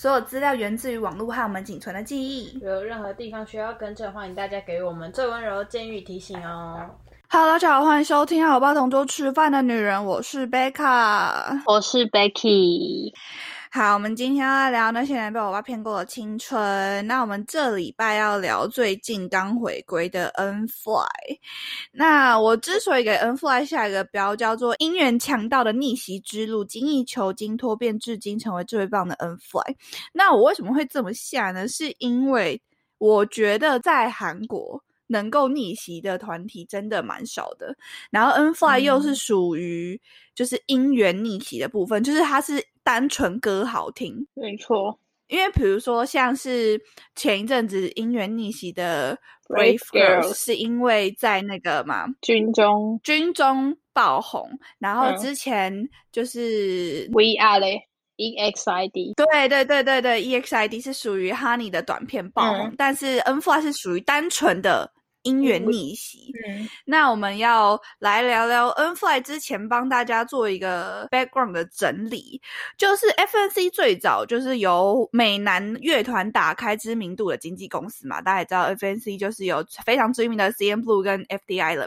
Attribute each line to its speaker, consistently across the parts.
Speaker 1: 所有资料源自于网络和我们仅存的记忆。
Speaker 2: 有任何地方需要更正，欢迎大家给我们最温柔的建议提醒哦。
Speaker 1: Hello，大家好，欢迎收听《好吧同桌吃饭的女人》，我是贝卡，
Speaker 2: 我是 Becky。
Speaker 1: 好，我们今天要聊那些人被我爸骗过的青春。那我们这礼拜要聊最近刚回归的 N Fly。那我之所以给 N Fly 下一个标叫做“姻缘强盗的逆袭之路”，精益求精，脱变至今，成为最棒的 N Fly。那我为什么会这么下呢？是因为我觉得在韩国能够逆袭的团体真的蛮少的。然后 N Fly 又是属于就是姻缘逆袭的部分，就是它是。单纯歌好听，
Speaker 2: 没错。
Speaker 1: 因为比如说，像是前一阵子姻缘逆袭的 Brave Girls，是因为在那个嘛
Speaker 2: 军中
Speaker 1: 军中爆红。然后之前就是
Speaker 2: We Are 嘞 EXID，
Speaker 1: 对对对对对，EXID 是属于 Honey 的短片爆红，但是 N Four 是属于单纯的。姻缘逆袭，那我们要来聊聊 N Fly 之前帮大家做一个 background 的整理，就是 FNC 最早就是由美男乐团打开知名度的经纪公司嘛，大家也知道 FNC 就是有非常知名的 CN Blue 跟 FDI 了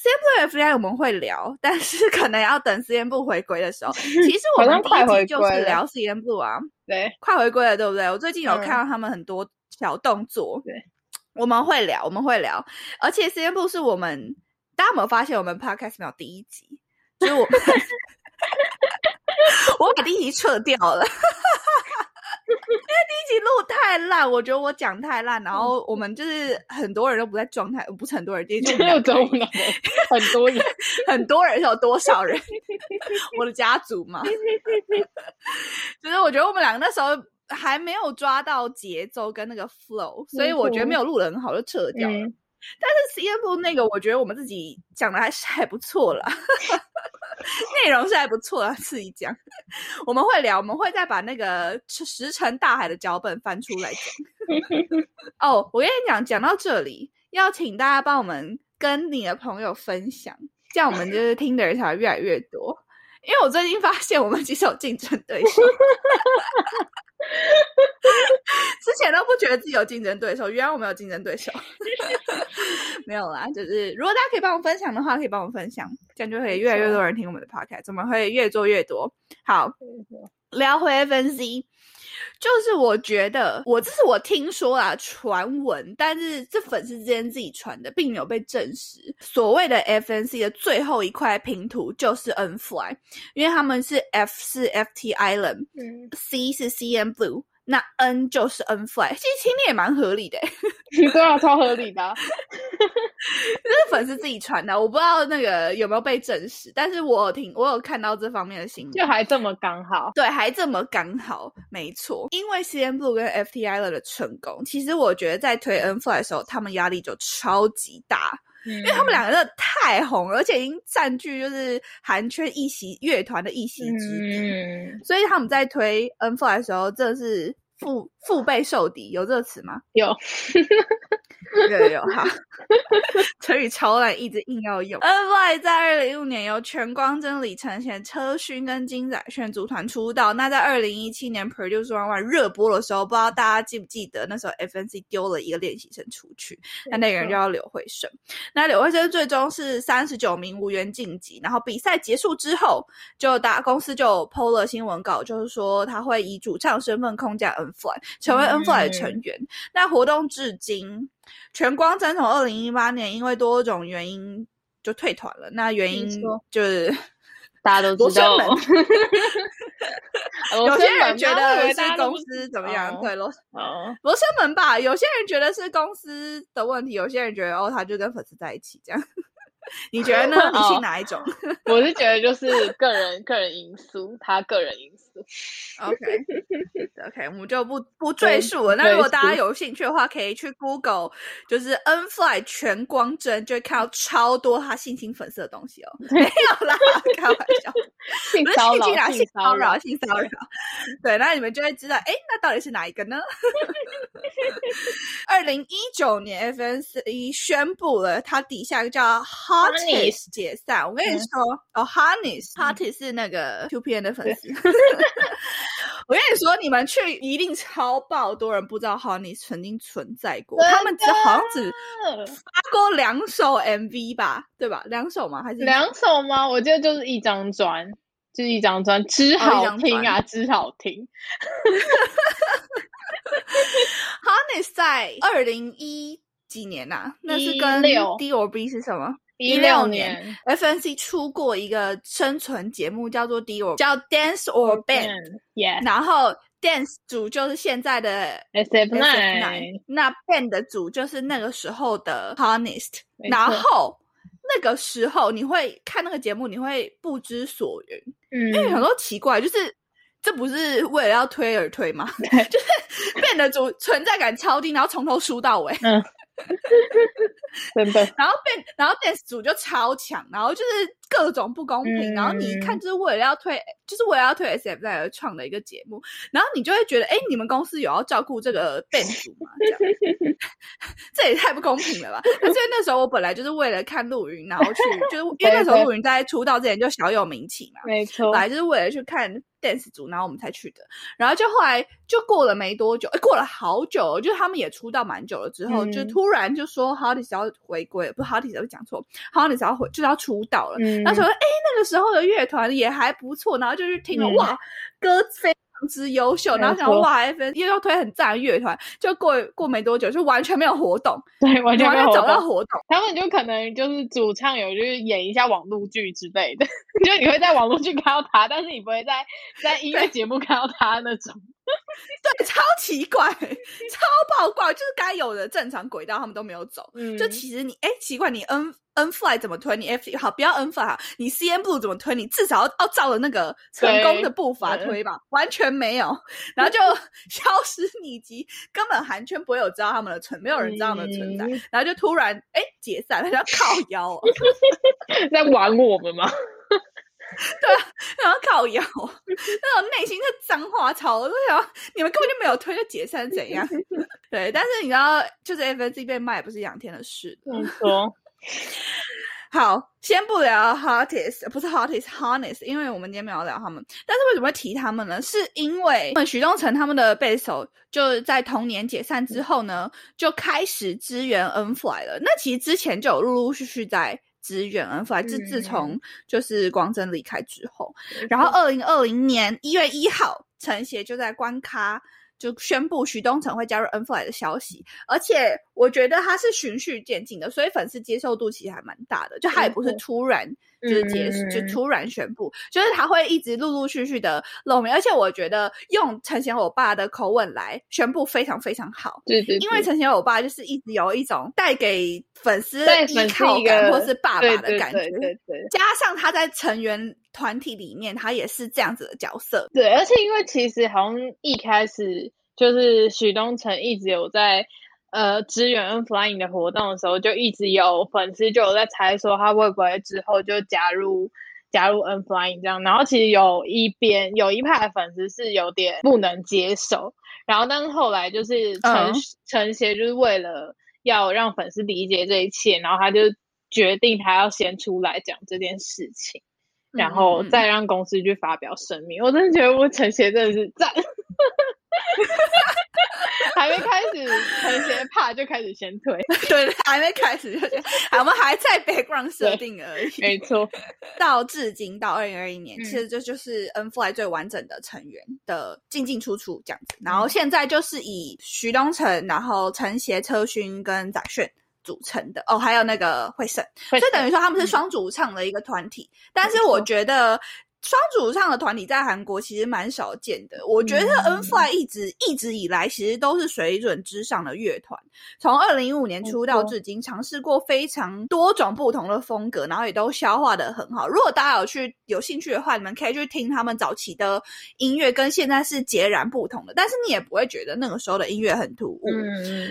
Speaker 1: ，CN Blue FDI 我们会聊，但是可能要等 CN Blue 回归的时候，其实我们第一集就是聊 CN Blue 啊，
Speaker 2: 对，
Speaker 1: 快回归了，对不对？我最近有看到他们很多小动作，
Speaker 2: 对。
Speaker 1: 我们会聊，我们会聊，而且时间部是我们，大家有没有发现我们 podcast 没有第一集？就是我，我把第一集撤掉了，因为第一集录太烂，我觉得我讲太烂，然后我们就是很多人都不在状态，不是很多人，第一集
Speaker 2: 没有中人，很多人，
Speaker 1: 很多人有多少人？我的家族嘛，就是我觉得我们两个那时候。还没有抓到节奏跟那个 flow，所以我觉得没有录的很好，就撤掉了。但是 C F 那个，我觉得我们自己讲的还是还不错啦，内容是还不错的，自己讲。我们会聊，我们会再把那个石沉大海的脚本翻出来讲。哦，我跟你讲，讲到这里，要请大家帮我们跟你的朋友分享，这样我们就是听的人才会越来越多。因为我最近发现，我们其实有竞争对手。之前都不觉得自己有竞争对手，原来我没有竞争对手。没有啦，就是如果大家可以帮我分享的话，可以帮我分享，这样就可以越来越多人听我们的 podcast，我们会越做越多。好，聊回 FNC。就是我觉得，我这是我听说啊传闻，但是这粉丝之间自己传的，并没有被证实。所谓的 FNC 的最后一块拼图就是 N Fly，因为他们是 F 是 FT Island，C 是 CN Blue。那 N 就是 N Fly，其实听力也蛮合理的，
Speaker 2: 对啊，超合理的，
Speaker 1: 这是粉丝自己传的，我不知道那个有没有被证实，但是我听我有看到这方面的新闻，
Speaker 2: 就还这么刚好，
Speaker 1: 对，还这么刚好，没错，因为 C N Blue 跟 F T I 的成功，其实我觉得在推 N Fly 的时候，他们压力就超级大。因为他们两个真的太红，而且已经占据就是韩圈一席乐团的一席之地，所以他们在推 N F 的时候，真的是。腹腹背受敌有这个词吗？
Speaker 2: 有，
Speaker 1: 有有好，成语 超烂，一直硬要用。N Y 在二零一五年由全光真、李承贤、车勋跟金宰炫组团出道。那在二零一七年 Produce One One 热播的时候，不知道大家记不记得，那时候 F N C 丢了一个练习生出去，那那个人叫柳慧生。那柳慧生最终是三十九名无缘晋级。然后比赛结束之后，就大公司就 PO 了新闻稿，就是说他会以主唱身份空降 N.Fly，。成为 N Fly 的成员，那活动至今，全光真从二零一八年因为多种原因就退团了。那原因就 是
Speaker 2: 大家都知道，
Speaker 1: 有些人觉得是公司怎么样？对罗罗生门吧，有些人觉得是公司的问题，有些人觉得哦，他就跟粉丝在一起这样。你觉得呢？你信哪一种？
Speaker 2: 我是觉得就是个人个人因素，他个人因素。
Speaker 1: OK，OK，我们就不不赘述了。那如果大家有兴趣的话，可以去 Google，就是 N Fly 全光针，就会看到超多他性侵粉丝的东西哦。没有啦，开玩笑，
Speaker 2: 性骚扰，
Speaker 1: 性骚扰，性骚扰。对，那你们就会知道，哎，那到底是哪一个呢？二零一九年，FNC 宣布了，它底下叫。Harness 解散，我跟你说哦，Harness Party 是那个 Q P N 的粉丝。我跟你说，你们去一定超爆多人不知道 Honey 曾经存在过，他们只好像只发过两首 MV 吧，对吧？两首吗？还是
Speaker 3: 两首吗？我记得就是一张专，就是一张专，只好听啊，只好听。
Speaker 1: Honey 在二零一几年呐？那是跟 D or B 是什么？
Speaker 3: 一六年
Speaker 1: ，FNC 出过一个生存节目，叫做 Dior 叫 Dance or Band，然后 Dance 组就是现在的
Speaker 3: SF9，
Speaker 1: 那 Band 的组就是那个时候的 Honest，然后那个时候你会看那个节目，你会不知所云，嗯，因为很多奇怪，就是这不是为了要推而推吗？就是 Band 的组存在感超低，然后从头输到尾。
Speaker 3: 真的，
Speaker 1: 然后变，然后 dance 组就超强，然后就是各种不公平，然后你一看就是为了要推，就是为了要推 S F 在而创的一个节目，然后你就会觉得，哎，你们公司有要照顾这个 band 组吗？这 这也太不公平了吧！所以那时候我本来就是为了看陆云，然后去，就是因为那时候陆云在出道之前就小有名气嘛，
Speaker 3: 没错，
Speaker 1: 本来就是为了去看 dance 组，然后我们才去的。然后就后来就过了没多久，哎，过了好久，就是他们也出道蛮久了之后，就突然就说 h o t i s 要回归，不是 h o t i s 讲错 h o t i s 要回就是要出道了。那时候哎，那个时候的乐团也还不错，然后就去听了，哇，歌非常。之优秀，然后想哇，F N 又要推很赞的乐团，就过过没多久，就完全没有活动，
Speaker 3: 对，完全没有
Speaker 1: 找到活动。
Speaker 3: 他们就可能就是主唱有就是演一下网络剧之类的，就你会在网络剧看到他，但是你不会在在音乐节目看到他那种。
Speaker 1: 对，超奇怪，超爆怪，就是该有的正常轨道他们都没有走。嗯，就其实你哎，奇怪，你 N N fly 怎么推？你 F 好不要 N fly 哈，你 C N 步怎么推？你至少要要照着那个成功的步伐推吧，完全没有，然后就 消失匿迹，根本韩圈不会有知道他们的存，没有人知道他们的存在，然后就突然哎解散，他就要靠 腰，
Speaker 3: 在玩我们吗？
Speaker 1: 对啊，然后靠腰，那种内心的脏话超多，想你们根本就没有推就解散怎样？对，但是你知道，就是 F N C 被卖不是两天的事。好，先不聊 Hottest，不是 Hottest，Honest，因为我们今天没有聊他们。但是为什么会提他们呢？是因为许东城他们的贝手就在同年解散之后呢，就开始支援 N Fly 了。那其实之前就有陆陆续续在。支援 N Fly，自自从就是光真离开之后，然后二零二零年一月一号，陈协就在关咖就宣布徐东城会加入 N Fly 的消息，而且我觉得他是循序渐进的，所以粉丝接受度其实还蛮大的，就他也不是突然。就是结就突然宣布，就是他会一直陆陆续续的露面，而且我觉得用陈贤我爸的口吻来宣布非常非常好。
Speaker 3: 对对，
Speaker 1: 因为陈贤我爸就是一直有一种带给粉丝依靠感或是爸爸的感觉，
Speaker 3: 对对对。
Speaker 1: 加上他在成员团体里面，他也是这样子的角色。
Speaker 3: 对，而且因为其实好像一开始就是许东城一直有在。呃，支援 N Flying 的活动的时候，就一直有粉丝就有在猜说他会不会之后就加入加入 N Flying 这样。然后其实有一边有一派的粉丝是有点不能接受，然后但是后来就是陈陈协就是为了要让粉丝理解这一切，然后他就决定他要先出来讲这件事情，然后再让公司去发表声明。我真的觉得我陈协真的是赞。还没开始，陈先怕就开始先推，
Speaker 1: 对，还没开始就先，我们还在 background 设定而已。
Speaker 3: 没错，
Speaker 1: 到至今到二零二一年，其实这就是 N Fly 最完整的成员的进进出出这样子。然后现在就是以徐东城、然后陈协、车勋跟载炫组成的哦，还有那个惠胜，所以等于说他们是双主唱的一个团体。但是我觉得。双主唱的团体在韩国其实蛮少见的。我觉得 N Fly 一直一直以来其实都是水准之上的乐团。从二零一五年出道至今，尝试过非常多种不同的风格，然后也都消化的很好。如果大家有去有兴趣的话，你们可以去听他们早期的音乐，跟现在是截然不同的。但是你也不会觉得那个时候的音乐很突兀。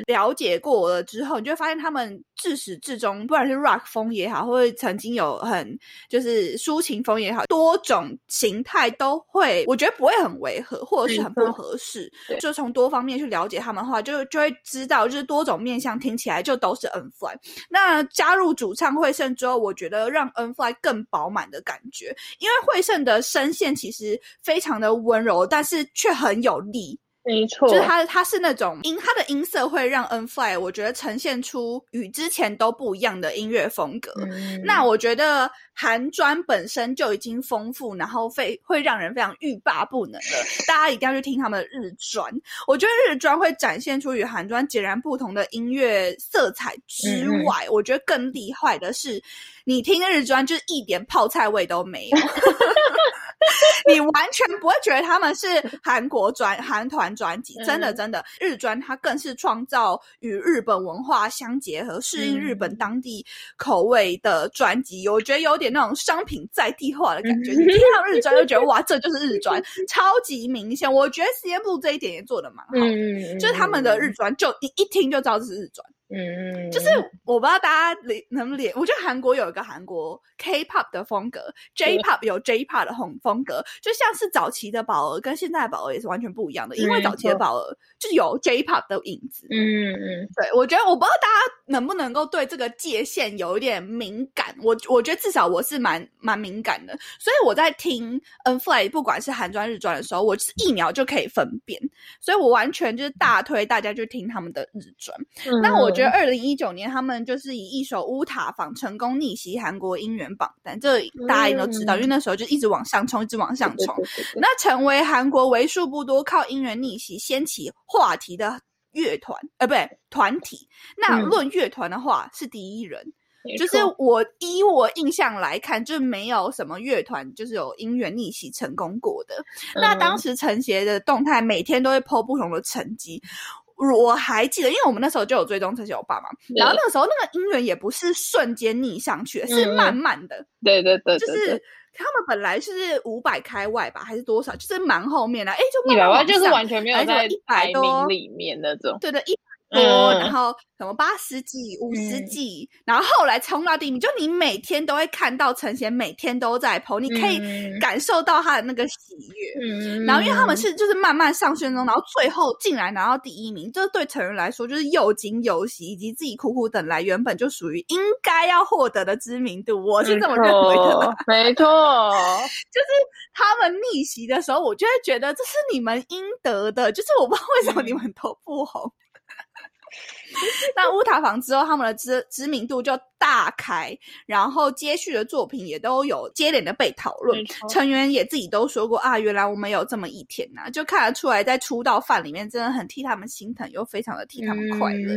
Speaker 1: 了解过了之后，你就会发现他们自始至终，不管是 Rock 风也好，或者曾经有很就是抒情风也好，多种。种形态都会，我觉得不会很违和，或者是很不合适。就从多方面去了解他们的话，就就会知道，就是多种面向听起来就都是 N Fly。那加入主唱惠胜之后，我觉得让 N Fly 更饱满的感觉，因为惠胜的声线其实非常的温柔，但是却很有力。
Speaker 3: 没错，
Speaker 1: 就是它，它是那种音，它的音色会让 N Fly 我觉得呈现出与之前都不一样的音乐风格。那我觉得韩专本身就已经丰富，然后非会让人非常欲罢不能了。大家一定要去听他们的日专，我觉得日专会展现出与韩专截然不同的音乐色彩之外，我觉得更厉害的是，你听日专就是一点泡菜味都没有。你完全不会觉得他们是韩国专韩团专辑，真的真的日专，它更是创造与日本文化相结合、适应日本当地口味的专辑。我觉得有点那种商品在地化的感觉。你听到日专就觉得 哇，这就是日专，超级明显。我觉得 C M 部这一点也做的蛮好，就是他们的日专，就一一听就知道这是日专。嗯，就是我不知道大家理能不理我觉得韩国有一个韩国 K-pop 的风格，J-pop 有 J-pop 的风风格，就像是早期的宝儿跟现在的宝儿也是完全不一样的。因为早期的宝儿就是有 J-pop 的影子。嗯嗯，对，我觉得我不知道大家能不能够对这个界限有一点敏感。我我觉得至少我是蛮蛮敏感的，所以我在听 N-Fly 不管是韩专日专的时候，我是一秒就可以分辨。所以我完全就是大推大家去听他们的日专。那我。觉得二零一九年他们就是以一首《乌塔坊》成功逆袭韩国音源榜单，这大家也都知道，因为那时候就一直往上冲，一直往上冲。那成为韩国为数不多靠音源逆袭掀起话题的乐团，呃，不对，团体。那论乐团的话，是第一人。就是我依我印象来看，就没有什么乐团就是有音源逆袭成功过的。那当时陈协的动态每天都会 PO 不同的成绩。我还记得，因为我们那时候就有追踪这些欧巴嘛，然后那个时候那个音源也不是瞬间逆上去，是慢慢的。
Speaker 3: 对对对，
Speaker 1: 就是他们本来是五百开外吧，还是多少？就是蛮后面的，哎，就
Speaker 3: 一百万，就是完全没有在一百名里面那种。
Speaker 1: 对对一。多，然后什么八十几、五十几，然后后来冲到第一名，就你每天都会看到陈贤每天都在跑，你可以感受到他的那个喜悦。嗯然后因为他们是就是慢慢上升中，然后最后竟然拿到第一名，这对成人来说就是又惊又喜，以及自己苦苦等来原本就属于应该要获得的知名度，我是这么认为的。
Speaker 3: 没错，
Speaker 1: 就是他们逆袭的时候，我就会觉得这是你们应得的，就是我不知道为什么你们都不红。那乌塔房之后，他们的知知名度就大开，然后接续的作品也都有接连的被讨论。成员也自己都说过啊，原来我们有这么一天呐，就看得出来，在出道饭里面真的很替他们心疼，又非常的替他们快乐。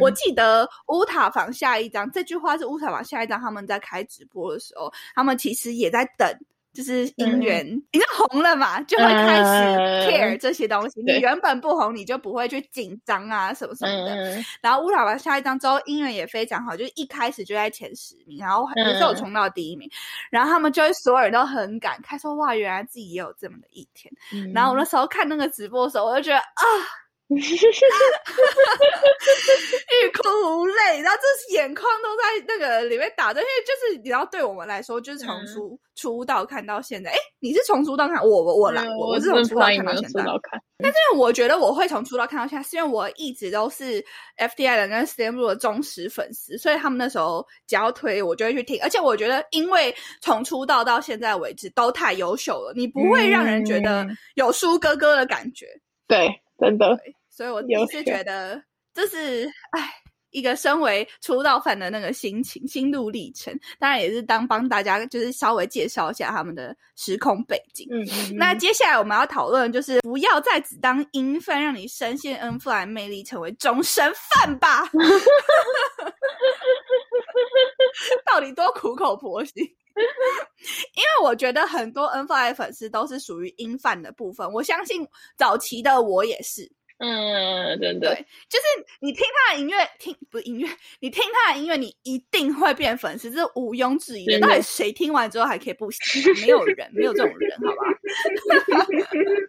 Speaker 1: 我记得乌塔房下一张这句话是乌塔房下一张，他们在开直播的时候，他们其实也在等。就是姻缘，你红了嘛，就会开始 care 这些东西。你原本不红，你就不会去紧张啊什么什么的。然后乌塔吧下一张之后，姻缘也非常好，就是一开始就在前十名，然后也是有冲到第一名。然后他们就会所有人都很感慨说：“哇，原来自己也有这么的一天。”然后我那时候看那个直播的时候，我就觉得啊。欲哭无泪，然后就是眼眶都在那个里面打着，因为就是你要对我们来说，就是从出出道看到现在。哎，你是从出道看我我我来，我是从出道看到现在。但是我觉得我会从出道看到现在，是因为我一直都是 F D I 的跟 Stamp 的忠实粉丝，所以他们那时候只要推，我就会去听。而且我觉得，因为从出道到现在为止都太优秀了，你不会让人觉得有输哥哥的感觉。
Speaker 3: 对。真的，
Speaker 1: 所以我也是觉得这是哎一个身为出道粉的那个心情心路历程，当然也是当帮大家就是稍微介绍一下他们的时空背景。嗯，那接下来我们要讨论就是不要再只当音范，让你深陷 N Fly 魅力，成为终身饭吧。到底多苦口婆心？因为我觉得很多 N Fly 粉丝都是属于音范的部分，我相信早期的我也是。
Speaker 3: 嗯，真的，
Speaker 1: 就是你听他的音乐，听不是音乐，你听他的音乐，你一定会变粉丝，这是毋庸置疑的。到底谁听完之后还可以不喜欢？没有人，没有这种人，好吧？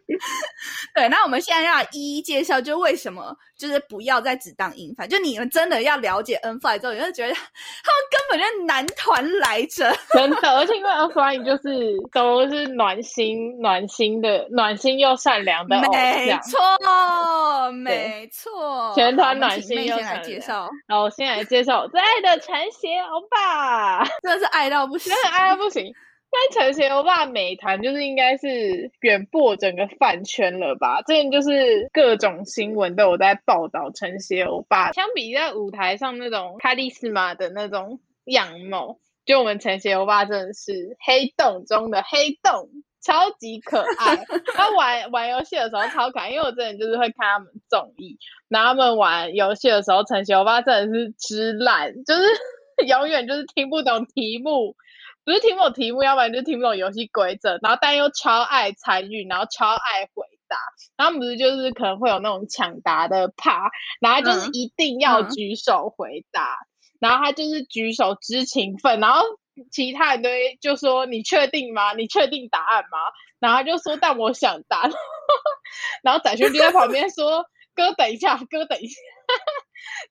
Speaker 1: 对，那我们现在要一一介绍，就为什么就是不要再只当硬饭，就你们真的要了解 N Fly 之后，你会觉得他们根本就男团来着，
Speaker 3: 真的，而且因为 N Fly 就是都是暖心、暖心的、暖心又善良的偶
Speaker 1: 没
Speaker 3: 像。
Speaker 1: 错，没错，
Speaker 3: 全团暖心又善良
Speaker 1: 介绍，
Speaker 3: 然后我现在来介绍我最爱的陈邪欧巴，
Speaker 1: 真的是爱到不行
Speaker 3: 真，的爱到不行。但陈邪欧巴美团就是应该是远播整个饭圈了吧？之前就是各种新闻都有在报道陈邪欧巴。相比在舞台上那种卡利斯玛的那种样貌，就我们陈邪欧巴真的是黑洞中的黑洞，超级可爱。他玩玩游戏的时候超可爱，因为我之前就是会看他们综艺，然后他们玩游戏的时候，陈邪欧巴真的是之烂，就是 永远就是听不懂题目。不是听不懂题目，要不然就听不懂游戏规则，然后但又超爱参与，然后超爱回答。然后不是就是可能会有那种抢答的怕，然后就是
Speaker 1: 嗯
Speaker 3: 一定要
Speaker 1: 嗯
Speaker 3: 举手回答，然后他就是举手知情分，然后其他人都会就说你确定吗？你确定答案吗？然后他就说但我想答，然后仔轩就在旁边说哥等一下，哥等一下，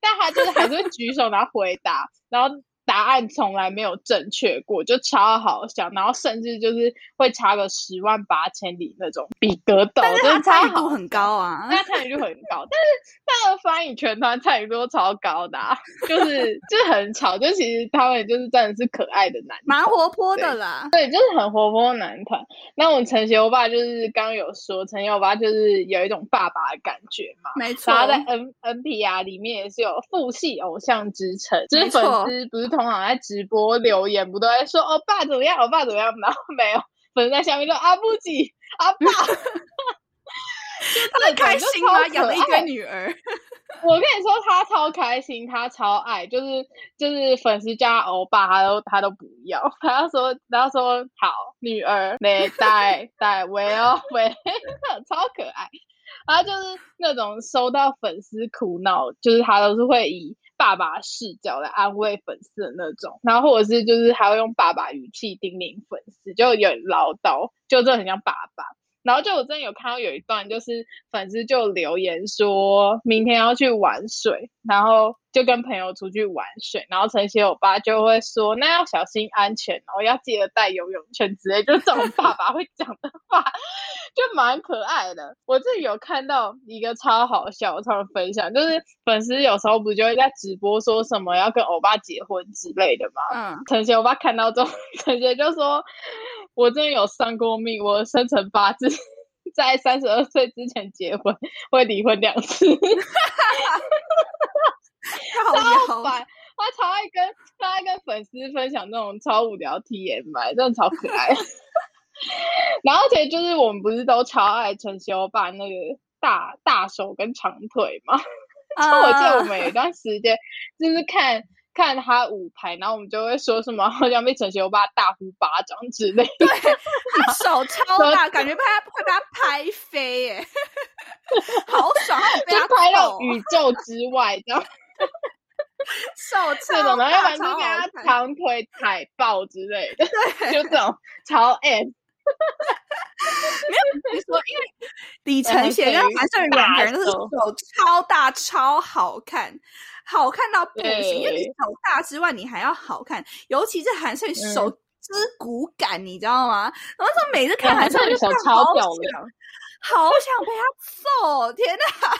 Speaker 3: 但他就是还是会举手然后回答，然后。答案从来没有正确过，就超好笑，然后甚至就是会差个十万八千里那种，比格斗
Speaker 1: 但是
Speaker 3: 真的超
Speaker 1: 他参与度
Speaker 3: 好
Speaker 1: 很高啊，
Speaker 3: 那参与率很高，但是那个翻译全团参与度都超高的、啊，就是就是很吵，就其实他们就是真的是可爱的男
Speaker 1: 蛮活泼的啦。
Speaker 3: 对，就是很活泼的男团。那我们陈学欧巴就是刚刚有说，陈学欧巴就是有一种爸爸的感觉嘛。
Speaker 1: 没错
Speaker 3: 然，后在 N N P R 里面也是有父系偶像之称，就是粉丝不是通常在直播留言不都在说欧巴怎么样，欧巴怎么样，然后没有粉丝在下面说阿布吉阿爸，
Speaker 1: 他很开心吗？
Speaker 3: 吗？
Speaker 1: 养了一堆女儿，
Speaker 3: 我跟你说，他超开心，他超爱，就是就是粉丝叫他欧巴，他都他都不要，他要说他要说好女儿没带带喂哦喂，超可爱。他就是那种收到粉丝苦恼，就是他都是会以爸爸视角来安慰粉丝的那种，然后或者是就是还会用爸爸语气叮咛粉丝，就有点唠叨，就真的很像爸爸。然后就我真的有看到有一段，就是粉丝就留言说明天要去玩水，然后就跟朋友出去玩水，然后陈曦欧巴就会说那要小心安全哦，要记得带游泳圈之类，就是这种爸爸会讲的话，就蛮可爱的。我自己有看到一个超好笑，我突然分享，就是粉丝有时候不就会在直播说什么要跟欧巴结婚之类的嘛？
Speaker 1: 嗯，
Speaker 3: 陈曦欧巴看到之后，陈邪就说：“我真的有算过命，我生辰八字 在三十二岁之前结婚，会离婚两次。
Speaker 1: 好
Speaker 3: 超，烦，他超爱跟他爱跟粉丝分享那种超无聊 TMI，真的超可爱。然后而且就是我们不是都超爱陈邪欧巴那个大大手跟长腿吗？就我记得我们有一段时间就是看看他舞台，然后我们就会说什么好像被陈学欧巴大呼巴掌之类的。
Speaker 1: 他手超大，感觉被他会被他拍飞耶，好爽，
Speaker 3: 就拍到宇宙之外，这样。
Speaker 1: 手超大，
Speaker 3: 然就给
Speaker 1: 超好
Speaker 3: 他
Speaker 1: 看。
Speaker 3: 长腿踩爆之类的，就这种超 M。
Speaker 1: 你说，因为李
Speaker 3: 对
Speaker 1: 承贤跟
Speaker 3: 韩
Speaker 1: 韩胜宇两个人都是
Speaker 3: 大
Speaker 1: 手超大、超好看，好看到不行。因为你
Speaker 3: 对
Speaker 1: 手大之外，你还要好看，尤其是韩胜手之骨感，你知道吗？然后说每次看
Speaker 3: 对
Speaker 1: 韩胜宇就
Speaker 3: 手超屌的
Speaker 1: 想好想被他揍！天哪，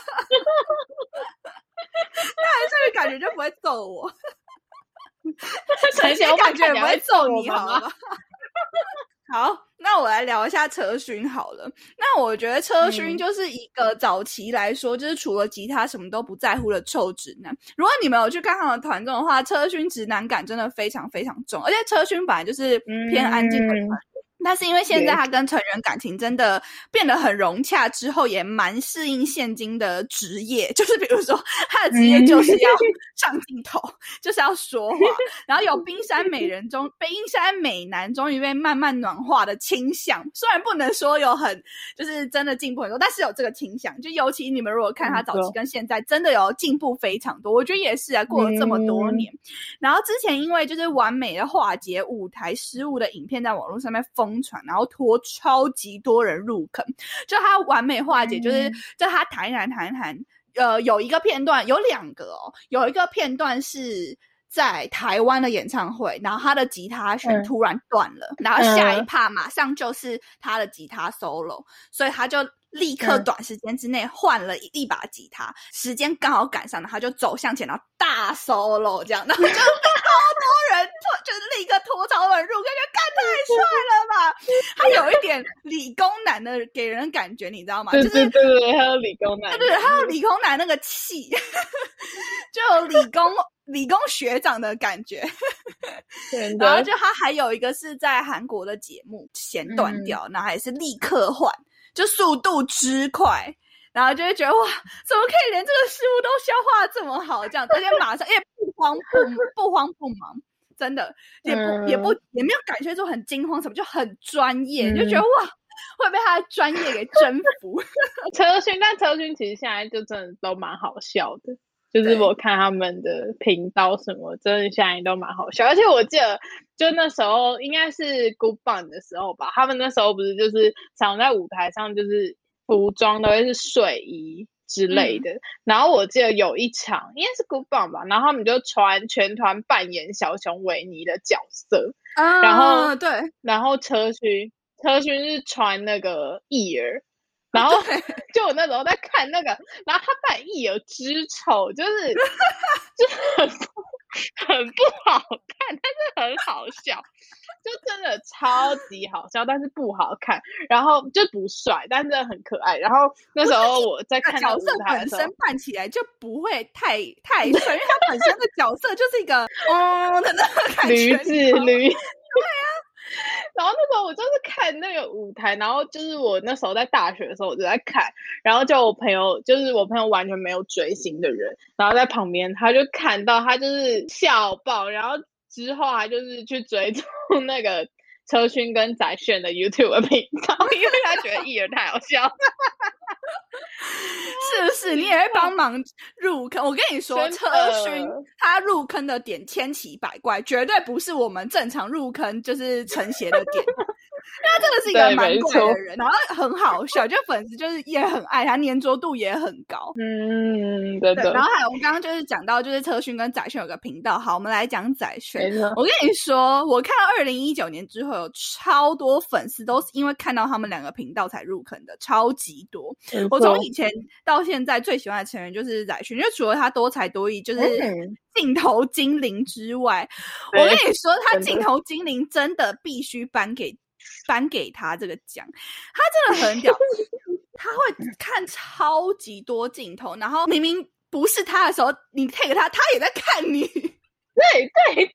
Speaker 1: 那韩胜宇感觉就不会揍我，
Speaker 3: 陈邪欧巴
Speaker 1: 感觉也不会揍你，
Speaker 3: 我们吗？
Speaker 1: 好那我来聊一下车勋好了。那我觉得车勋
Speaker 3: 嗯
Speaker 1: 就是一个早期来说，就是除了吉他什么都不在乎的臭直男。如果你们有去看他们的团综的话，车勋直男感真的非常非常重，而且车勋本来就是偏安静的团
Speaker 3: 嗯
Speaker 1: 员。但是因为现在他跟成员感情真的变得很融洽之后，也蛮适应现今的职业，就是比如说他的职业就是要上镜头，就是要说话，然后有冰山美人中冰山美男终于被慢慢暖化的倾向，虽然不能说有很就是真的进步很多，但是有这个倾向。就尤其你们如果看他早期跟现在，真的有进步非常多。我觉得也是啊，过了这么多年，然后之前因为就是完美的化解舞台失误的影片在网络上面疯疯传，然后拖超级多人入坑。就他完美化解，就是就他谈一谈谈一谈，呃，有一个片段有两个哦，有一个片段是在台湾的演唱会，然后他的吉他弦突然断了，然后下一趴马上就是他的吉他 solo，所以他就。立刻短时间之内换了一一把吉他，时间刚好赶上了，他就走向前，然后大 solo 这样，然后就 超多人脱，就是立刻脱超多人入感觉看太帅了吧！他有一点理工男的给人感觉，你知道吗？
Speaker 3: 对对对对，还有理工男，
Speaker 1: 对对，还有理工男那个气，就有理工理工学长的感觉。然后就他还有一个是在韩国的节目弦断掉，然后还是立刻换。就速度之快，然后就会觉得哇，怎么可以连这个事物都消化这么好？这样，而且马上，因为不慌不不慌不忙，真的也不也不也没有感觉出很惊慌什么，就很专业，就觉得哇，会被他的专业给征服。
Speaker 3: 车勋，但车勋其实现在就真的都蛮好笑的，就是我看他们的频道什么，真的现在都蛮好笑。而且我记得。就那时候应该是 Good Band 的时候吧，他们那时候不是就是常在舞台上，就是服装都会是睡衣之类的。然后我记得有一场应该是 Good Band 吧，然后他们就穿全团扮演小熊维尼的角色，啊然后
Speaker 1: 对，
Speaker 3: 然后车勋车勋是穿那个翼儿，然后 就我那时候在看那个，然后他扮一有之丑，就是就是很。很不好看，但是很好笑，就真的超级好笑，但是不好看。然后就不帅，但是真的很可爱。然后那时候我在看
Speaker 1: 角色本身扮起来就不会太太帅，因为他本身的角色就是一个嗯的那个感 觉，
Speaker 3: 驴子驴。
Speaker 1: 对啊。
Speaker 3: 然后那时候我就是看那个舞台，然后就是我那时候在大学的时候我就在看，然后就我朋友就是我朋友完全没有追星的人，然后在旁边他就看到他就是笑爆，然后之后他就是去追踪 那个车勋跟翟炫的 YouTube 频道，因为他觉得艺人太好笑。
Speaker 1: 是不是？你也会帮忙入坑？我跟你说，车勋他入坑的点千奇百怪，绝对不是我们正常入坑就是成邪的点。他真的是一个蛮怪的人，然后很好笑，就粉丝就是也很爱他，粘着度也很高。
Speaker 3: 嗯，对
Speaker 1: 对。然后还有我们刚刚就是讲到，就是车勋跟翟炫有个频道。好，我们来讲翟炫。我跟你说，我看到二零一九年之后，有超多粉丝都是因为看到他们两个频道才入坑的，超级多。我从以前到现在最喜欢的成员就是翟炫，因为除了他多才多艺，就是镜头精灵之外，我跟你说，他镜头精灵真的必须颁给。颁给他这个奖，他真的很屌，他会看超级多镜头，然后明明不是他的时候，你 take 他，他也在看你。
Speaker 3: 对 对对，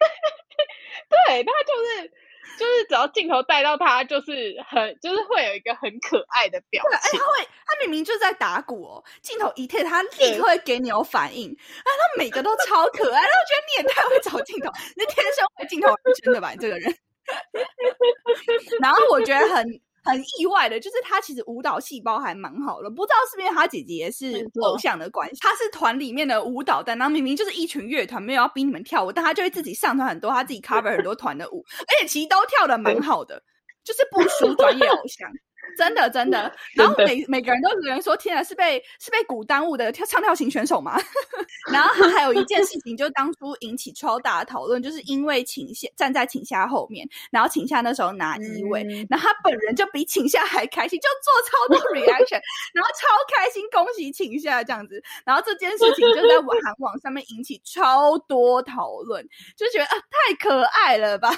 Speaker 3: 对他就是就是只要镜头带到他，就是很就是会有一个很可爱的表情。
Speaker 1: 他会他明明就在打鼓哦，镜头一 take 他立刻会给你有反应，哎，他每个都超可爱，然后觉得你也太会找镜头，你天生会镜头真的吧，你这个人。然后我觉得很很意外的，就是他其实舞蹈细胞还蛮好的，不知道是不是他姐姐是偶像的关系，他是团里面的舞蹈担当，明明就是一群乐团，没有要逼你们跳舞，但他就会自己上传很多，他自己 cover 很多团的舞，而且其实都跳的蛮好的，就是不输专业偶像。真的真的，然后每每个人都有人说：“天啊，是被是被鼓耽误的跳唱跳型选手吗？” 然后他还有一件事情，就当初引起超大的讨论，就是因为请夏站在请夏后面，然后请夏那时候拿一位，然后他本人就比请夏还开心，就做超多 reaction，然后超开心，恭喜请夏这样子。然后这件事情就在韩网上面引起超多讨论，就觉得啊，太可爱了吧。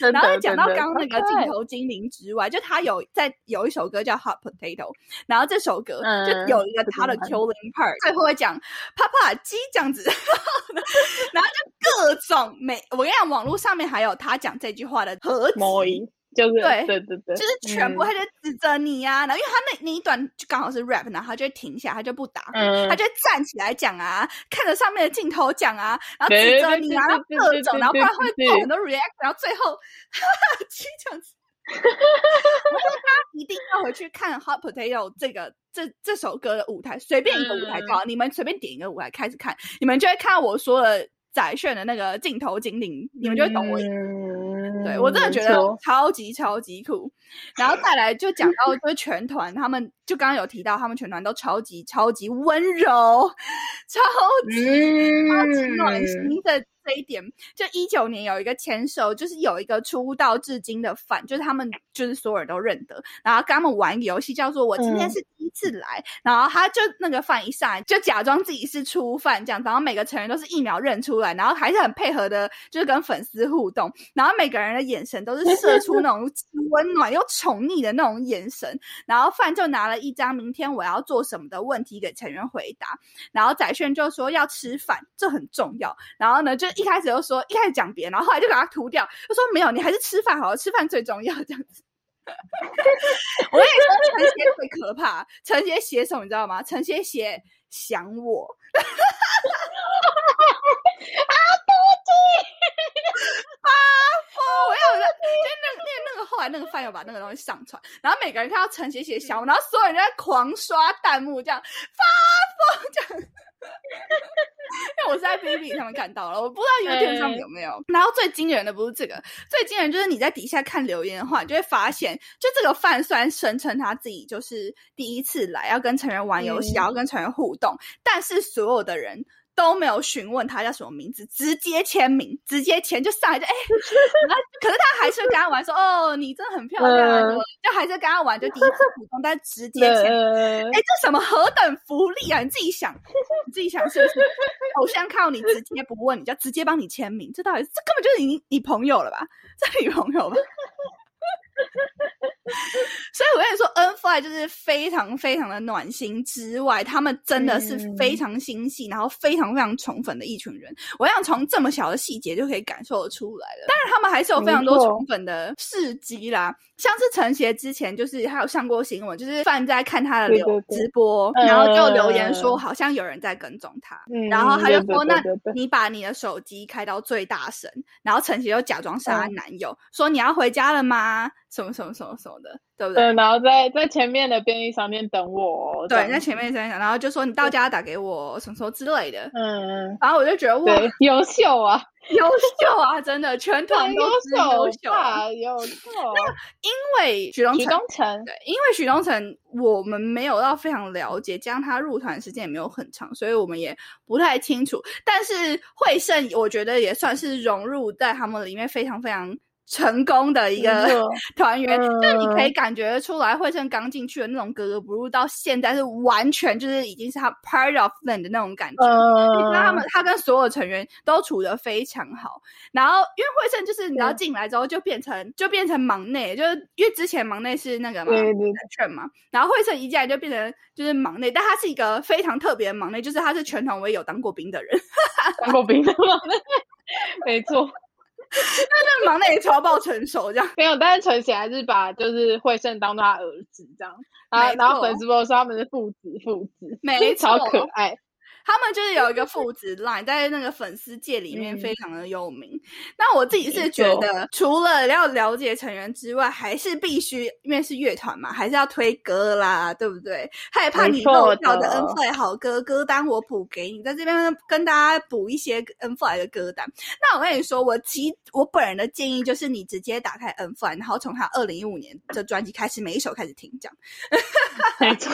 Speaker 1: 然后讲到刚刚那个镜头精灵之外，就他有在有一首歌叫《Hot Potato》，然后这首歌就有一个他的 Killing Part，最后会讲啪啪鸡这样子，然后就各种每我跟你讲，网络上面还有他讲这句话的合集。
Speaker 3: 就是对对对对，
Speaker 1: 就是全部他就指责你呀，然后因为他那那一段就刚好是 rap，然后他就停下，他就不打，他就站起来讲啊，看着上面的镜头讲啊，然后指责你啊，然后各种，然后不然会做很。多 react，然后最后这样子，我说他一定要回去看 Hot Potato 这个这这首歌的舞台，随便一个舞台，好，你们随便点一个舞台开始看，你们就会看到我说的。宰炫的那个镜头精灵，你们就会懂我。对我真的觉得超级超级酷。然后再来就讲到就是全团，他们就刚刚有提到，他们全团都超级超级温柔，超级超级暖心的。这一点，就一九年有一个牵手，就是有一个出道至今的饭，就是他们就是所有人都认得，然后跟他们玩一个游戏，叫做我今天是第一次来，然后他就那个饭一上来，就假装自己是初犯这样，然后每个成员都是一秒认出来，然后还是很配合的，就是跟粉丝互动，然后每个人的眼神都是射出那种 温暖又宠溺的那种眼神，然后饭就拿了一张明天我要做什么的问题给成员回答，然后宰炫就说要吃饭，这很重要，然后呢就。一开始就说一开始讲别人，然后后来就把它涂掉，就说没有，你还是吃饭好，吃饭最重要这样子。我跟你说，陈杰最可怕，陈杰写什么你知道吗？陈杰写想我，
Speaker 3: 啊，多吉，
Speaker 1: 啊，我要的，就那那那个后来那个饭友把那个东西上传，然后每个人看到陈杰写想我，然后所有人在狂刷弹幕，这样发疯这样。因为我是在 B B 上面看到了，我不知道 YouTube 上面有没有。然后最惊人的不是这个，最惊人就是你在底下看留言的话，你就会发现，就这个饭虽然声称他自己就是第一次来，要跟成员玩游戏，要跟成员互动，但是所有的人。都没有询问他叫什么名字，直接签名，直接签就上来就哎，可是他还是跟他玩说哦，你真的很漂亮，就还是跟他玩，就第一次普通，但直接签，哎，这什么何等福利啊！你自己想，你自己想是不是？偶像看到你直接不问，你就直接帮你签名，这到底这根本就是你你朋友了吧？这女朋友吧？所以我跟你说，N Fly 就是非常非常的暖心之外，他们真的是非常心细，然后非常非常宠粉的一群人。我想从这么小的细节就可以感受得出来了。当然，他们还是有非常多宠粉的事迹啦，像是陈协之前就是还有上过新闻，就是范在看他的留直播，然后就留言说好像有人在跟踪他，然后他就说：“那你把你的手机开到最大声。”然后陈协就假装是他男友，说：“你要回家了吗？”什么什么什么什么的，对不对？
Speaker 3: 然后在在前面的便利商店等我。
Speaker 1: 对，在前面商店，然后就说你到家打给我，什么什么之类的。嗯，然后我就觉得哇，
Speaker 3: 优秀啊，
Speaker 1: 优秀啊，真的，全团都是优秀
Speaker 3: 啊，优秀。
Speaker 1: 因为许东
Speaker 3: 许东城，
Speaker 1: 对，因为许东城我们没有到非常了解，加上他入团时间也没有很长，所以我们也不太清楚。但是惠胜，我觉得也算是融入在他们里面，非常非常。成功的一个 团员，就你可以感觉出来，惠胜刚进去的那种格格不入，到现在是完全就是已经是他 part of them 的那种感觉。你知道他们，他跟所有成员都处的非常好。然后因为惠胜就是你知道进来之后就变成就变成忙内，就是因为之前忙内是那个嘛劝嘛，然后惠胜一进来就变成就是忙内，但他是一个非常特别的忙内，就是他是全团唯一有当过兵的人，
Speaker 3: 当过兵的忙内，没错。
Speaker 1: 那那忙的也超爆成熟，这样。
Speaker 3: 没有，但是陈贤还是把就是惠胜当做他儿子这样，然后然后粉丝说他们是父子父子，
Speaker 1: 没
Speaker 3: 错，超可爱。
Speaker 1: 他们就是有一个 父子 line，在那个粉丝界里面非常的有名。那我自己是觉得，除了要了解成员之外，还是必须因为是乐团嘛，还是要推歌啦，对不对？害怕你漏掉的 N Fly 好歌歌单，我补给你，在这边跟大家补一些 N Fly 的歌单。那我跟你说，我其我本人的建议就是，你直接打开 N Fly，然后从他二零一五年的专辑开始，每一首开始听，这样。
Speaker 3: 没错。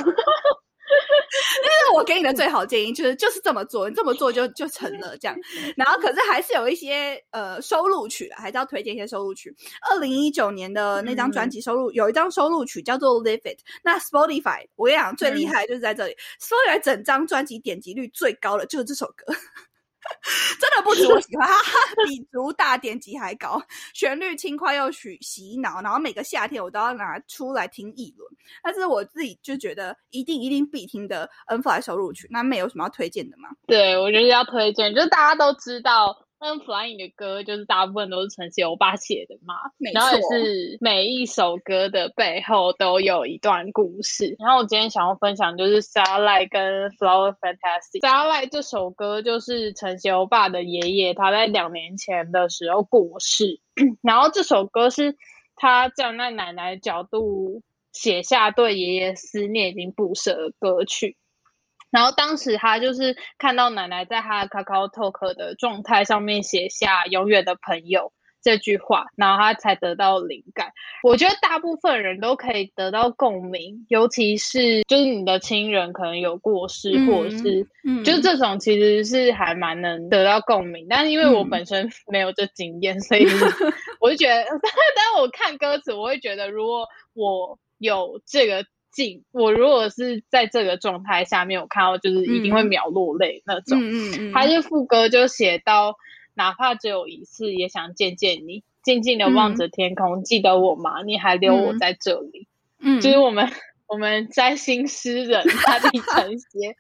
Speaker 1: 那是我给你的最好建议，就是就是这么做，你这么做就就成了这样。然后可是还是有一些呃收录曲，还是要推荐一些收录曲。二零一九年的那张专辑收录有一张收录曲叫做《Live It》，那 Spotify 我跟你讲最厉害就是在这里，Spotify 整张专辑点击率最高的就是这首歌。真的不止我喜欢，比足大点击还高，旋律轻快又洗洗脑，然后每个夏天我都要拿出来听一轮。但是我自己就觉得一定一定必听的 N F I 收录曲，那没有什么要推荐的吗？
Speaker 3: 对我觉得要推荐，就是大家都知道。N Flying 的歌就是大部分都是陈欧巴写的嘛，然后也是每一首歌的背后都有一段故事。然后我今天想要分享就是《Starlight》跟《Flower Fantastic》。《Starlight》这首歌就是陈欧巴的爷爷他在两年前的时候过世，然后这首歌是他站在奶奶角度写下对爷爷思念已经不舍的歌曲。然后当时他就是看到奶奶在他的 Kakao Talk 的状态上面写下“永远的朋友”这句话，然后他才得到灵感。我觉得大部分人都可以得到共鸣，尤其是就是你的亲人可能有过世，或者是就是这种其实是还蛮能得到共鸣。但是因为我本身 没有这经验，所以我就觉得，但我看歌词，我会觉得如果我有这个。我如果是在这个状态下面，我看到就是一定会秒落泪那种。嗯嗯嗯。他就副歌就写到，哪怕只有一次，也想见见你，静静的望着天空，记得我吗？你还留我在这里。嗯。就是我们我们摘星诗人他的成写，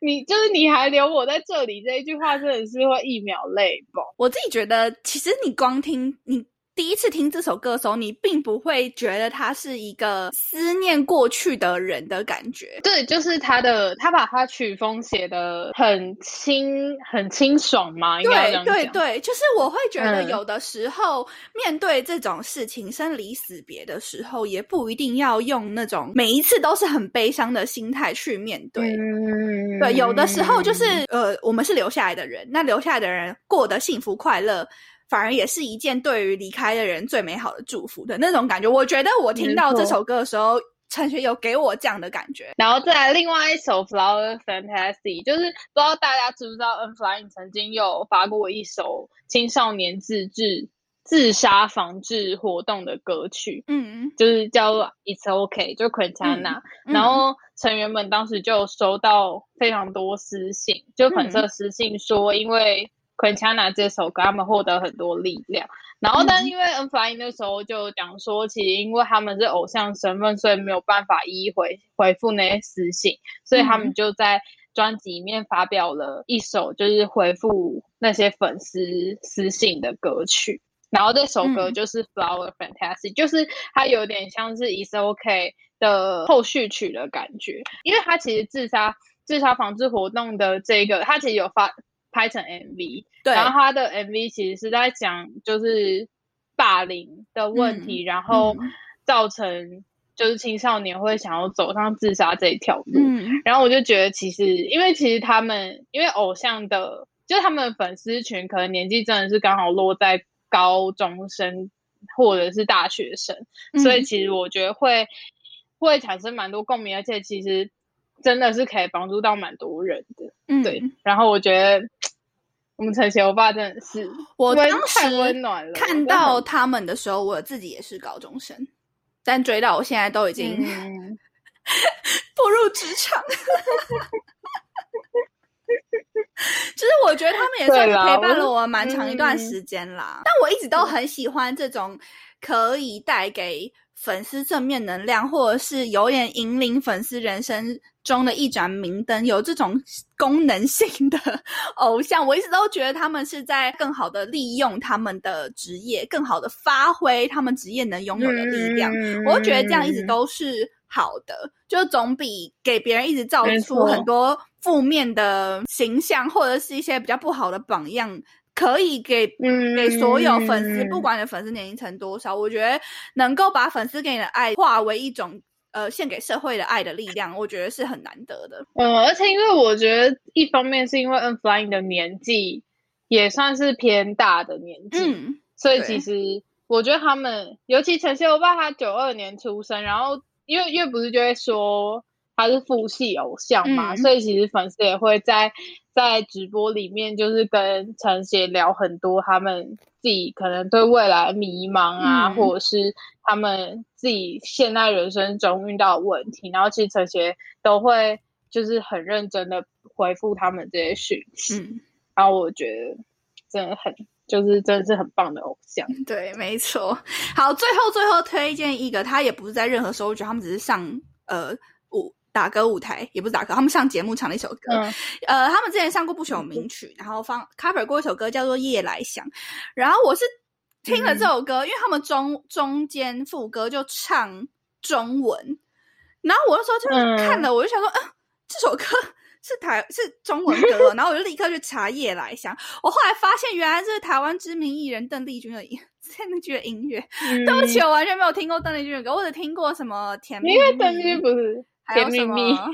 Speaker 3: 你就是你还留我在这里这一句话，真的是会一秒泪崩。
Speaker 1: 我自己觉得，其实你光听你。第一次听这首歌的时候，你并不会觉得他是一个思念过去的人的感觉。
Speaker 3: 对，就是他的，他把他曲风写的很清、很清爽嘛。
Speaker 1: 对对对，就是我会觉得有的时候面对这种事情，生离死别的时候，也不一定要用那种每一次都是很悲伤的心态去面对。嗯，对，有的时候就是呃，我们是留下来的人，那留下来的人过得幸福快乐。反而也是一件对于离开的人最美好的祝福的那种感觉。我觉得我听到这首歌的时候，陈学友给我这样的感觉。
Speaker 3: 然后再来另外一首《Flower Fantasy》，就是不知道大家知不知道，N Flying 曾经有发过一首青少年自治自杀防治活动的歌曲，嗯，就是叫《It's OK》，就 Quintana。然后成员们当时就收到非常多私信，就粉色私信说，因为。Quintana 这首歌，他们获得很多力量。然后，但因为 N Flying 那时候就讲说，其实因为他们是偶像身份，所以没有办法一一回回复那些私信，所以他们就在专辑里面发表了一首，就是回复那些粉丝私信的歌曲。然后这首歌就是《Flower Fantasy》，就是它有点像是《Is OK》的后续曲的感觉，因为它其实自杀自杀防治活动的这个，它其实有发。拍成 MV，
Speaker 1: 对，
Speaker 3: 然后他的 MV 其实是在讲就是霸凌的问题，然后造成就是青少年会想要走上自杀这一条路。嗯。然后我就觉得，其实因为其实他们因为偶像的，就他们的粉丝群可能年纪真的是刚好落在高中生或者是大学生，所以其实我觉得会会产生蛮多共鸣，而且其实真的是可以帮助到蛮多人的。嗯，对。然后我觉得。我们陈贤欧巴真的是，
Speaker 1: 我当时看到他们的时候，我自己也是高中生，但追到我现在都已经 步入职场。其实我觉得他们也算是陪伴了我蛮长一段时间啦。但我一直都很喜欢这种可以带给粉丝正面能量，或者是有点引领粉丝人生。中的一盏明灯，有这种功能性的 偶像，我一直都觉得他们是在更好的利用他们的职业，更好的发挥他们职业能拥有的力量。我觉得这样一直都是好的，就总比给别人一直造出很多负面的形象，或者是一些比较不好的榜样，可以给给所有粉丝，不管你的粉丝年龄层多少，我觉得能够把粉丝给你的爱化为一种。呃，献给社会的爱的力量，我觉得是很难得的。
Speaker 3: 嗯，而且因为我觉得一方面是因为 N Flying 的年纪也算是偏大的年纪，嗯，所以其实我觉得他们，尤其陈秀爸他九二年出生，然后因为因为不是就会说他是父系偶像嘛，所以其实粉丝也会在在直播里面就是跟陈协聊很多他们自己可能对未来迷茫啊，或者是。他们自己现在人生中遇到的问题，然后其实这些都会就是很认真的回复他们这些讯息，然后我觉得真的很就是真的是很棒的偶像。
Speaker 1: 对，没错。好，最后最后推荐一个，他也不是在任何时候，我觉得他们只是上呃舞打歌舞台，也不是打歌，他们上节目唱了一首歌。呃，他们之前上过不朽名曲，然后放 cover 过一首歌叫做《夜来香》，然后我是。听了这首歌，因为他们中中间副歌就唱中文，然后我那时候就看了，我就想说，嗯，这首歌是台是中文歌，然后我就立刻去查夜来香。我后来发现，原来这是台湾知名艺人邓丽君的音邓丽君的音乐。对不起，我完全没有听过邓丽君的歌，我只听过什么甜蜜蜜，
Speaker 3: 因为邓丽君不是甜蜜蜜。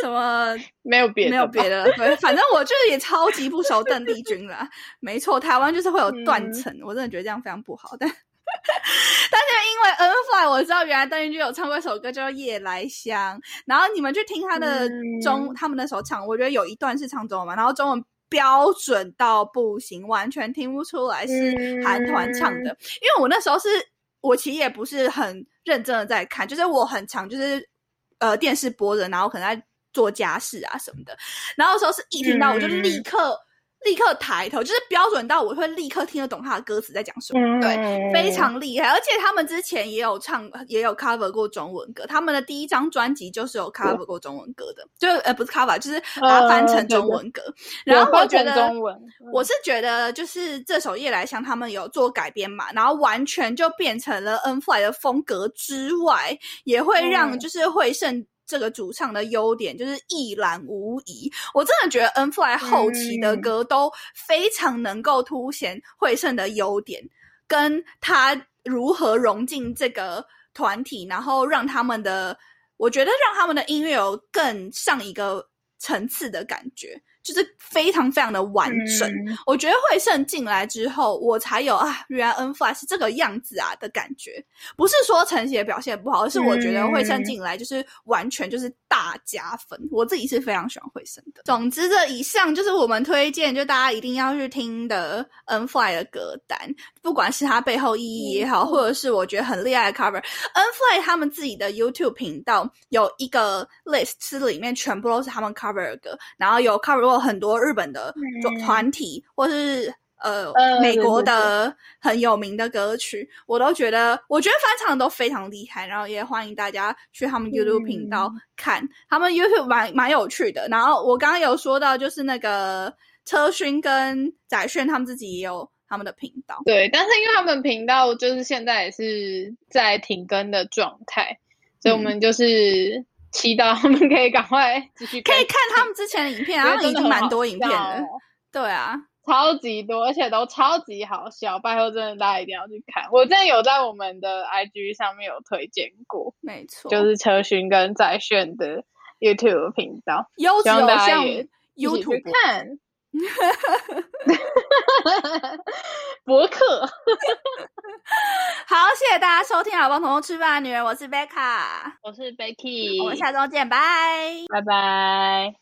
Speaker 1: 什么
Speaker 3: 没有别的，
Speaker 1: 没有别的，对，反正我就是也超级不熟邓丽君了。没错，台湾就是会有断层，我真的觉得这样非常不好。但但是因为 N Fly，我知道原来邓丽君有唱过一首歌叫《夜来香》，然后你们去听他的中他们那首唱，我觉得有一段是唱中文嘛，然后中文标准到不行，完全听不出来是韩团唱的。因为我那时候是我其实也不是很认真的在看，就是我很常就是呃电视播着，然后可能在。做家事啊什么的，然后时候是一听到我就立刻立刻抬头，就是标准到我会立刻听得懂他的歌词在讲什么，对，非常厉害。而且他们之前也有唱，也有 cover 过中文歌，他们的第一张专辑就是有 cover 过中文歌的，就呃不是 cover，就是把它翻成中文歌。然后我觉得，我是觉得就是这首《夜来香》他们有做改编嘛，然后完全就变成了 N Fly 的风格之外，也会让就是会胜。这个主唱的优点就是一览无遗，我真的觉得 N Fly 后期的歌都非常能够凸显惠胜的优点，跟他如何融进这个团体，然后让他们的，我觉得让他们的音乐有更上一个层次的感觉。就是非常非常的完整，我觉得惠胜进来之后，我才有啊，原来 N Fly 是这个样子啊的感觉。不是说陈杰表现不好，而是我觉得惠胜进来就是完全就是大加分。我自己是非常喜欢惠胜的。总之，这以上就是我们推荐，就大家一定要去听的 N Fly 的歌单，不管是它背后意义也好，或者是我觉得很厉害的 cover。N Fly 他们自己的 YouTube 频道有一个 list，是里面全部都是他们 cover 的歌，然后有 cover。很多日本的团体，或是呃美国的很有名的歌曲，我都觉得，我觉得翻唱都非常厉害。然后也欢迎大家去他们 YouTube 频道看，他们 YouTube 蛮蛮有趣的。然后我刚刚有说到，就是那个车勋跟宰炫他们自己也有他们的频道。
Speaker 3: 对，但是因为他们频道就是现在也是在停更的状态，所以我们就是。祈祷他们可以赶快继续，
Speaker 1: 可以看他们之前的影片，然后已经蛮多影片的，对啊，
Speaker 3: 超级多，而且都超级好笑，拜托真的大家一定要去看。我真的有在我们的 IG 上面有推荐过，
Speaker 1: 没错，
Speaker 3: 就是车勋跟在炫的 YouTube 频道，
Speaker 1: 优质偶像
Speaker 3: YouTube 看。博客，
Speaker 1: 好，谢谢大家收听《老帮同学吃饭的女人》，我是贝卡，
Speaker 3: 我是 Becky，
Speaker 1: 我们下周见，拜。
Speaker 3: 拜拜。